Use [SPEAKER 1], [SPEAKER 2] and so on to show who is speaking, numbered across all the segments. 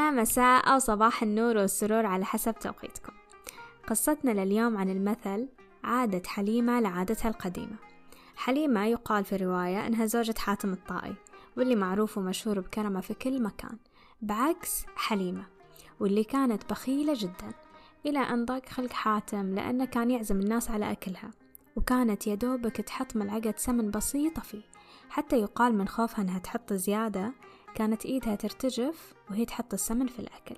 [SPEAKER 1] يا مساء أو صباح النور والسرور على حسب توقيتكم. قصتنا لليوم عن المثل عادت حليمة لعادتها القديمة حليمة يقال في الرواية أنها زوجة حاتم الطائي واللي معروف ومشهور بكرمة في كل مكان بعكس حليمة واللي كانت بخيلة جدا إلى أن ضاق خلق حاتم لأنه كان يعزم الناس على أكلها وكانت يدوبك تحط ملعقة سمن بسيطة فيه حتى يقال من خوفها أنها تحط زيادة كانت إيدها ترتجف وهي تحط السمن في الأكل.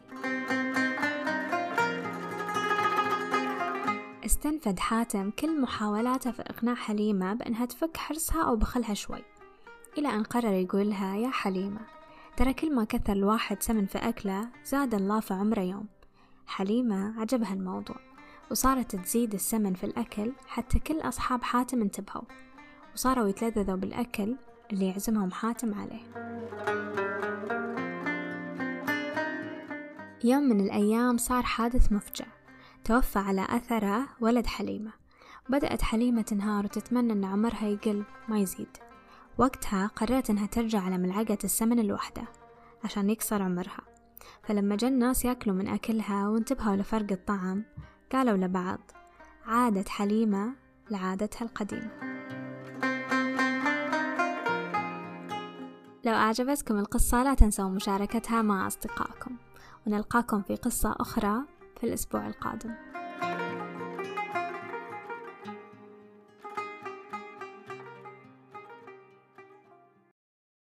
[SPEAKER 1] استنفد حاتم كل محاولاته في إقناع حليمة بأنها تفك حرصها أو بخلها شوي إلى أن قرر يقول لها يا حليمة ترى كل ما كثر الواحد سمن في أكله زاد الله في عمره يوم. حليمة عجبها الموضوع وصارت تزيد السمن في الأكل حتى كل أصحاب حاتم انتبهوا وصاروا يتلذذوا بالأكل اللي يعزمهم حاتم عليه. يوم من الأيام صار حادث مفجع توفى على أثره ولد حليمة. بدأت حليمة تنهار وتتمنى أن عمرها يقل ما يزيد. وقتها قررت أنها ترجع على ملعقة السمن الواحدة عشان يكسر عمرها. فلما جا الناس يأكلوا من أكلها وانتبهوا لفرق الطعم قالوا لبعض عادت حليمة لعادتها القديمة. لو أعجبتكم القصة لا تنسوا مشاركتها مع أصدقائكم. ونلقاكم في قصة أخرى في الأسبوع القادم.